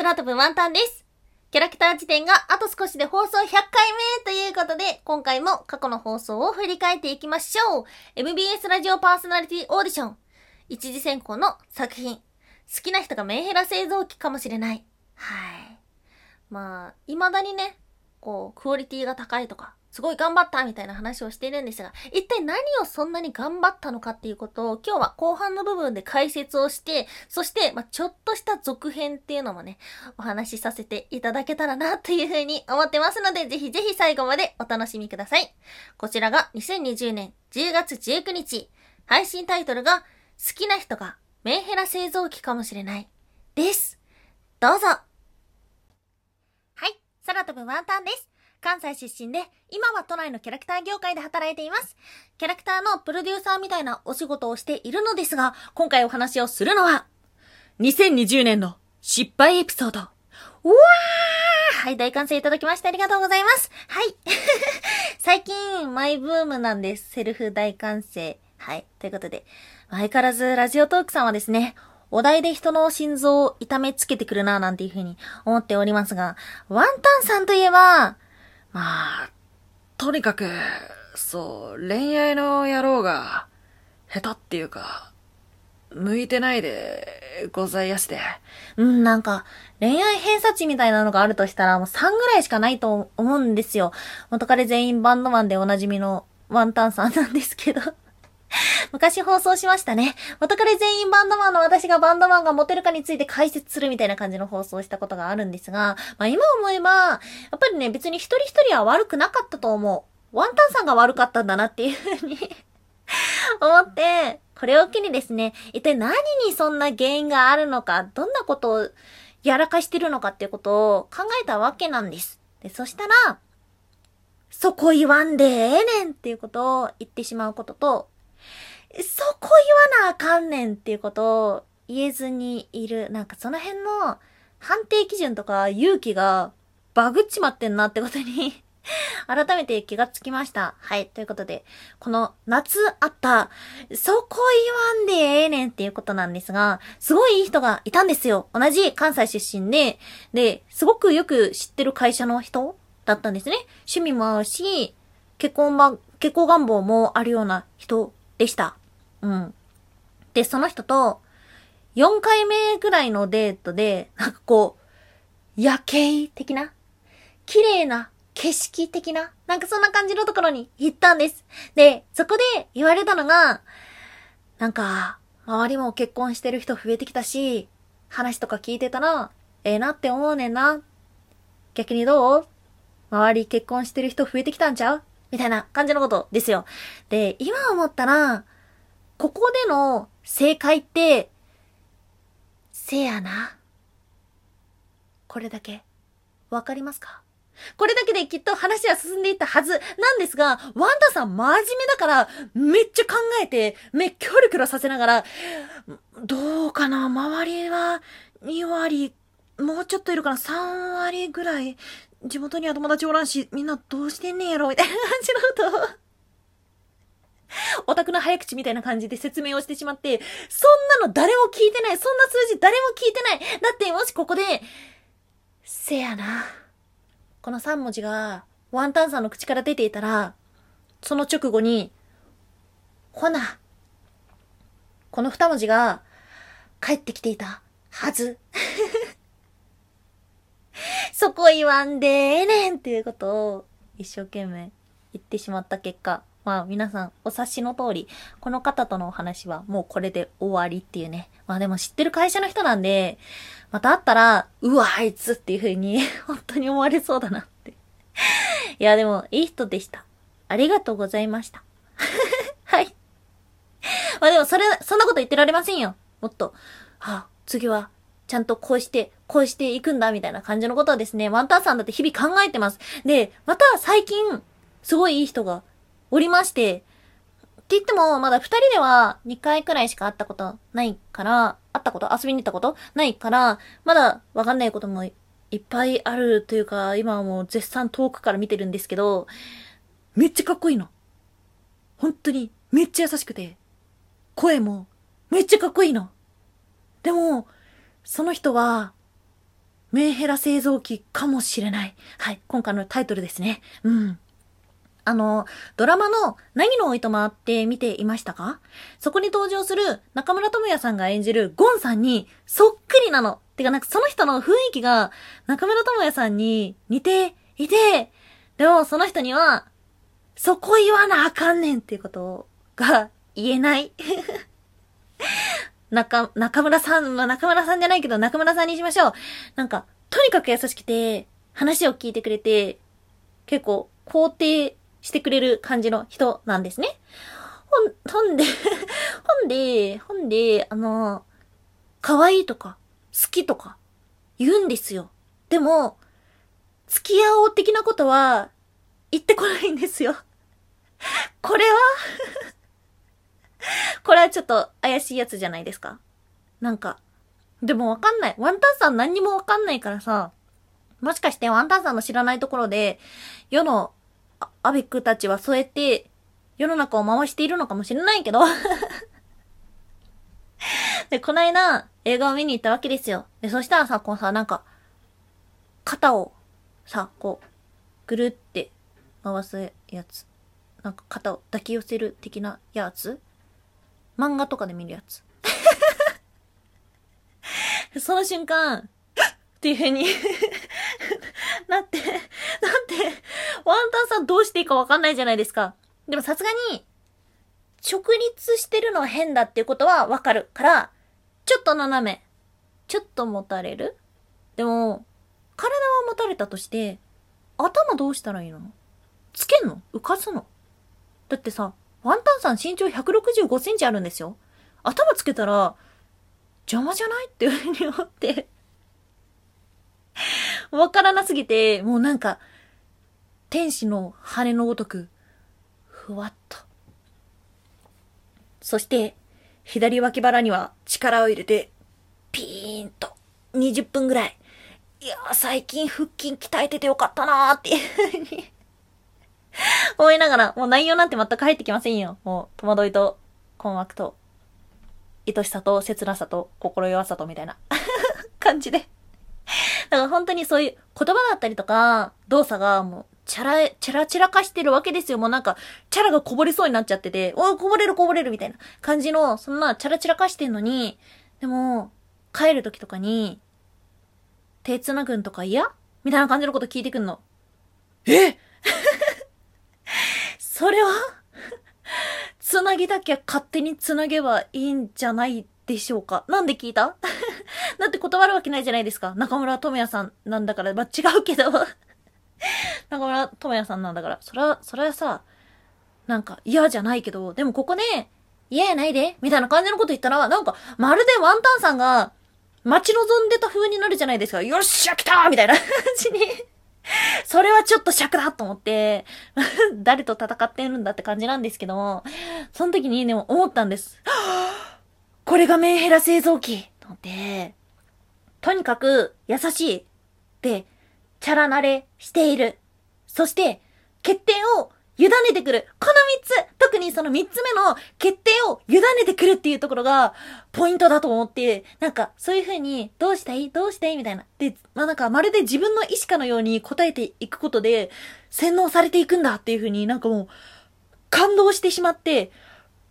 空飛ぶワンタンです。キャラクター辞典があと少しで放送100回目ということで、今回も過去の放送を振り返っていきましょう。MBS ラジオパーソナリティオーディション。一次選考の作品。好きな人がメンヘラ製造機かもしれない。はい。まあ、未だにね、こう、クオリティが高いとか、すごい頑張ったみたいな話をしているんですが、一体何をそんなに頑張ったのかっていうことを今日は後半の部分で解説をして、そして、まあ、ちょっとした続編っていうのもね、お話しさせていただけたらなというふうに思ってますので、ぜひぜひ最後までお楽しみください。こちらが2020年10月19日、配信タイトルが好きな人がメンヘラ製造機かもしれない。です。どうぞ。はい、空飛ぶワンタンです。関西出身で、今は都内のキャラクター業界で働いています。キャラクターのプロデューサーみたいなお仕事をしているのですが、今回お話をするのは、2020年の失敗エピソード。うわーはい、大歓声いただきましてありがとうございます。はい。最近、マイブームなんです。セルフ大歓声。はい。ということで、相変わらずラジオトークさんはですね、お題で人の心臓を痛めつけてくるなぁなんていうふうに思っておりますが、ワンタンさんといえば、まあ、とにかく、そう、恋愛の野郎が、下手っていうか、向いてないでございやして。うん、なんか、恋愛偏差値みたいなのがあるとしたら、もう3ぐらいしかないと思うんですよ。元彼全員バンドマンでおなじみのワンタンさんなんですけど。昔放送しましたね。元彼全員バンドマンの私がバンドマンがモテるかについて解説するみたいな感じの放送をしたことがあるんですが、まあ今思えば、やっぱりね、別に一人一人は悪くなかったと思う。ワンタンさんが悪かったんだなっていうふうに 思って、これを機にですね、一体何にそんな原因があるのか、どんなことをやらかしてるのかっていうことを考えたわけなんです。で、そしたら、そこ言わんでええねんっていうことを言ってしまうことと、そこ言わなあかんねんっていうことを言えずにいる。なんかその辺の判定基準とか勇気がバグっちまってんなってことに 改めて気がつきました。はい。ということで、この夏あった、そこ言わんでええねんっていうことなんですが、すごいいい人がいたんですよ。同じ関西出身で、で、すごくよく知ってる会社の人だったんですね。趣味も合うし、結婚ば、結婚願望もあるような人でした。うん。で、その人と、4回目ぐらいのデートで、なんかこう、夜景的な綺麗な景色的ななんかそんな感じのところに行ったんです。で、そこで言われたのが、なんか、周りも結婚してる人増えてきたし、話とか聞いてたら、ええなって思うねんな。逆にどう？周り結婚してる人増えてきたんちゃう？みたいな感じのことですよ。で、今思ったら、ここでの正解って、せやな。これだけ。わかりますか？これだけできっと話は進んでいったはずなんですが、ワンダさん真面目だから、めっちゃ考えて、目キョロキョロさせながら、どうかな？周りは2割、もうちょっといるかな ?3 割ぐらい。地元には友達おらんし、みんなどうしてんねんやろ？みたいな感じのこと。オタクの早口みたいな感じで説明をしてしまって、そんなの誰も聞いてない。そんな数字誰も聞いてない。だってもしここで、せやな。この3文字がワンタンさんの口から出ていたら、その直後に、ほな、この2文字が帰ってきていたはず。そこ言わんでええねんっていうことを一生懸命言ってしまった結果、まあ皆さんお察しの通り、この方とのお話はもうこれで終わりっていうね。まあでも知ってる会社の人なんで、また会ったら、うわ、あいつっていう風に 本当に思われそうだなって。いやでもいい人でした。ありがとうございました。はい。まあでもそれ、そんなこと言ってられませんよ。もっと、はあ、次はちゃんとこうして、こうしていくんだ、みたいな感じのことをですね、ワンタンさんだって日々考えてます。で、また最近、すごいいい人がおりまして、って言っても、まだ二人では2回くらいしか会ったことないから、会ったこと遊びに行ったことないから、まだわかんないこともいっぱいあるというか、今はもう絶賛遠くから見てるんですけど、めっちゃかっこいいの。本当に、めっちゃ優しくて、声もめっちゃかっこいいの。でも、その人は、メンヘラ製造機かもしれない。はい、今回のタイトルですね。うん。あの、ドラマの何のおいとまって見ていましたか？そこに登場する中村智也さんが演じるゴンさんにそっくりなの。てかなんかその人の雰囲気が中村智也さんに似ていて、でもその人には、そこ言わなあかんねんっていうことが言えない。中、中村さん、まあ、中村さんじゃないけど中村さんにしましょう。なんか、とにかく優しくて、話を聞いてくれて、結構肯定してくれる感じの人なんですね。ほん、ほんで、ほんで、ほんで、あの、可愛いとか、好きとか、言うんですよ。でも、付き合おう的なことは、言ってこないんですよ。これは これはちょっと怪しいやつじゃないですかなんか。でもわかんない。ワンタンさん何にもわかんないからさ、もしかしてワンタンさんの知らないところで、世のアベックたちはそうやって世の中を回しているのかもしれないけど で、こないだ映画を見に行ったわけですよ。で、そしたらさ、こうさ、なんか、肩をさ、こう、ぐるって回すやつ。なんか肩を抱き寄せる的なやつ漫画とかで見るやつ。その瞬間、っていう風に なって、なんて、ワンタンさんどうしていいかわかんないじゃないですか。でもさすがに、直立してるのは変だっていうことはわかるから、ちょっと斜め、ちょっと持たれるでも、体は持たれたとして、頭どうしたらいいの？つけんの？浮かすの？だってさ、ワンタンさん身長165センチあるんですよ。頭つけたら、邪魔じゃない？っていうふうに思って。わからなすぎて、もうなんか、天使の羽のごとく、ふわっと。そして、左脇腹には力を入れて、ピーンと、20分ぐらい。いやー、最近腹筋鍛えててよかったなーっていうふうに 思いながら、もう内容なんて全く入ってきませんよ。もう、戸惑いと、困惑と、愛しさと、切なさと、心弱さと、みたいな 感じで。だから本当にそういう言葉だったりとか、動作がもう、チャラ、チャラチャラ化してるわけですよ。もうなんか、チャラがこぼれそうになっちゃってて、おい、こぼれるこぼれるみたいな感じの、そんなチャラチャラ化してんのに、でも、帰る時とかに、手繋ぐんとか嫌？みたいな感じのこと聞いてくんの。え？それはつなぎだけは勝手につなげばいいんじゃないでしょうかなんで聞いた？だって断るわけないじゃないですか。中村智也さんなんだから、まあ、違うけど。中村智也さんなんだから、そら、それはさ、なんか嫌じゃないけど、でもここで、嫌やないでみたいな感じのこと言ったら、なんか、まるでワンタンさんが、待ち望んでた風になるじゃないですか。よっしゃ来たみたいな 感じに。それはちょっと尺だと思って、誰と戦ってるんだって感じなんですけども、その時にでも思ったんです。これがメンヘラ製造機と思って、とにかく優しい。で、チャラ慣れしている。そして、決定を委ねてくる。この三つ特にその三つ目の決定を委ねてくるっていうところが、ポイントだと思って、なんか、そういう風に、どうしたい？どうしたい？みたいな。で、まあなんか、まるで自分の意志かのように答えていくことで、洗脳されていくんだっていう風になんかもう、感動してしまって、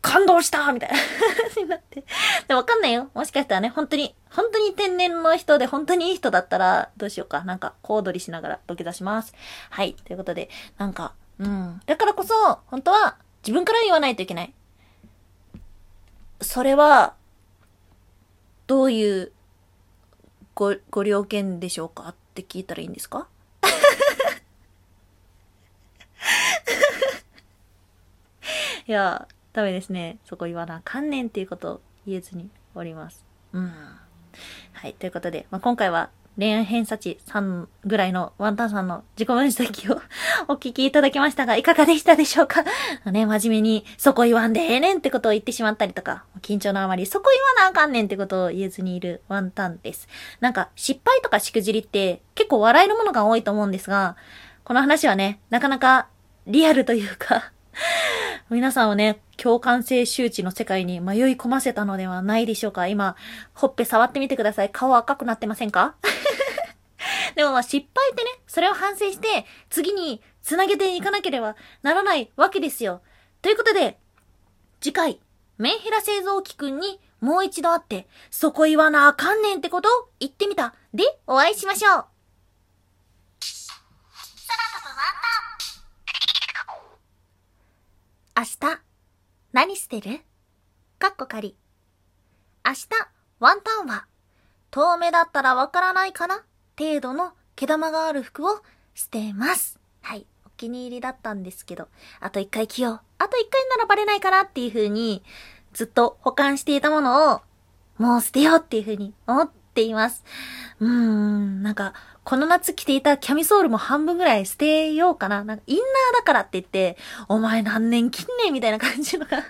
感動したみたいな話になって。でも、わかんないよ。もしかしたらね、本当に、本当に天然の人で本当にいい人だったら、どうしようか。なんか、小躍りしながら土下座します。はい。ということで、なんか、うん。だからこそ、本当は、自分から言わないといけない。それは、どういう、ご、ご了見でしょうか？って聞いたらいいんですか？いや、ダメですね。そこ言わなあかんねんっていうことを言えずにおります。うん。はい。ということで、まあ、今回は恋愛偏差値3ぐらいのワンタンさんの自己分析を お聞きいただきましたが、いかがでしたでしょうか？ね、真面目に、そこ言わんでええねんってことを言ってしまったりとか、緊張のあまり、そこ言わなあかんねんってことを言えずにいるワンタンです。なんか、失敗とかしくじりって結構笑えるものが多いと思うんですが、この話はね、なかなかリアルというか、皆さんをね、共感性周知の世界に迷い込ませたのではないでしょうか。今、ほっぺ触ってみてください。顔赤くなってませんか？でもまあ失敗ってね、それを反省して、次に繋げていかなければならないわけですよ。ということで、次回、メンヘラ製造機くんにもう一度会って、そこ言わなあかんねんってことを言ってみた。で、お会いしましょう。何してる？かっこ仮。明日、ワンタンは、遠目だったらわからないかな？程度の毛玉がある服を捨てます。はい。お気に入りだったんですけど、あと一回着よう。あと一回ならバレないかなっていう風に、ずっと保管していたものを、もう捨てようっていう風に思っています。うーん、なんか、この夏着ていたキャミソールも半分ぐらい捨てようかな。なんか、インナーだからって言って、お前何年着んねんみたいな感じのが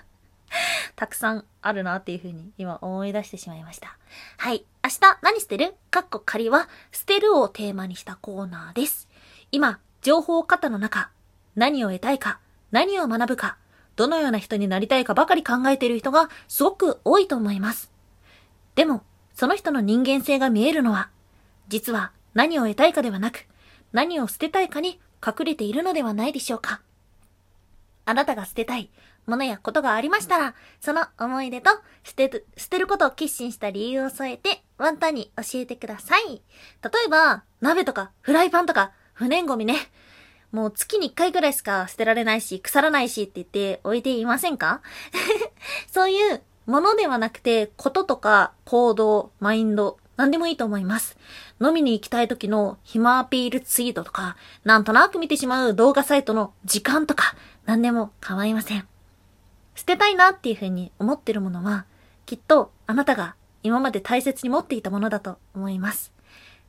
たくさんあるなっていう風に今思い出してしまいました。はい。明日何捨てる？かっこ仮は捨てるをテーマにしたコーナーです。今、情報過多の中、何を得たいか、何を学ぶか、どのような人になりたいかばかり考えている人がすごく多いと思います。でも、その人の人間性が見えるのは、実は何を得たいかではなく、何を捨てたいかに隠れているのではないでしょうか。あなたが捨てたいものやことがありましたら、その思い出と捨てる、捨てることを決心した理由を添えて、ワンタンに教えてください。例えば、鍋とかフライパンとか不燃ゴミね。もう月に1回ぐらいしか捨てられないし、腐らないしって言って置いていませんか？そういうものではなくて、こととか行動、マインド、何でもいいと思います。飲みに行きたい時の暇アピールツイートとか、なんとなく見てしまう動画サイトの時間とか、何でも構いません。捨てたいなっていうふうに思ってるものは、きっとあなたが今まで大切に持っていたものだと思います。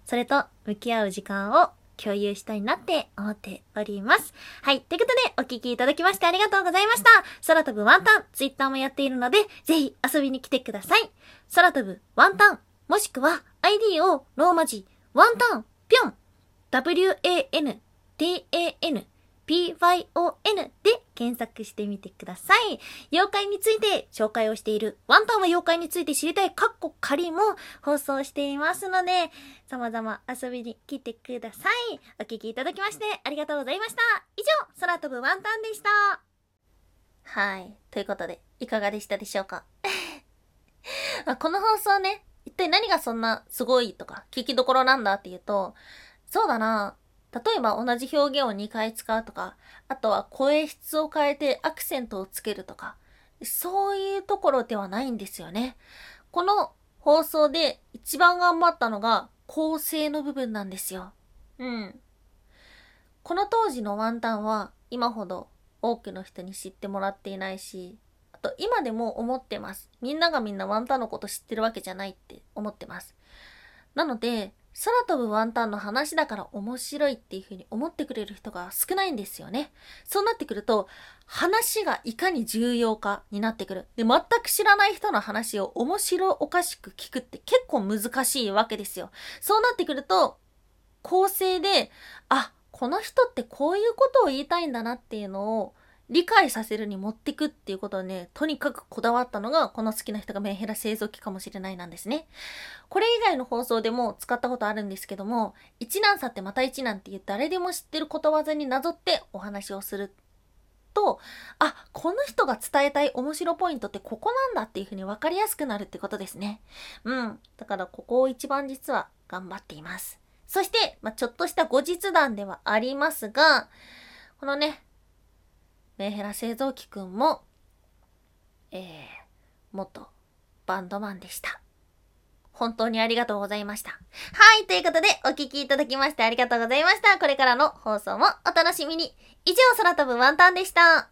それと向き合う時間を共有したいなって思っております。はい。ということで、お聞きいただきましてありがとうございました。空飛ぶワンタン、ツイッターもやっているので、ぜひ遊びに来てください。空飛ぶワンタン、もしくは ID をローマ字、ワンタン、ぴょん、w-a-n-t-a-n、PYON で検索してみてください。妖怪について紹介をしているワンタンは妖怪について知りたいカッコ仮も放送していますので、様々遊びに来てください。お聞きいただきましてありがとうございました。以上、空飛ぶワンタンでした。はい。ということで、いかがでしたでしょうか？この放送ね、一体何がそんなすごいとか聞きどころなんだっていうと、そうだな、例えば同じ表現を2回使うとか、あとは声質を変えてアクセントをつけるとか、そういうところではないんですよね。この放送で一番頑張ったのが構成の部分なんですよ。うん。この当時のワンタンは今ほど多くの人に知ってもらっていないし、と今でも思ってます。みんながみんなワンタンのこと知ってるわけじゃないって思ってます。なので、空飛ぶワンタンの話だから面白いっていう風に思ってくれる人が少ないんですよね。そうなってくると、話がいかに重要かになってくる。で、全く知らない人の話を面白おかしく聞くって結構難しいわけですよ。そうなってくると、構成で、あ、この人ってこういうことを言いたいんだなっていうのを理解させるに持ってくっていうことをね、とにかくこだわったのが、この好きな人がメンヘラ製造機かもしれないなんですね。これ以外の放送でも使ったことあるんですけども、一難去ってまた一難っていう誰でも知ってることわざになぞってお話をすると、あ、この人が伝えたい面白ポイントってここなんだっていうふうに分かりやすくなるってことですね。うん。だからここを一番実は頑張っています。そして、まあ、ちょっとした後日談ではありますが、このね、メンヘラ製造機くんも、えー、元バンドマンでした。本当にありがとうございました。はい、ということで、お聞きいただきましてありがとうございました。これからの放送もお楽しみに。以上、空飛ぶワンタンでした。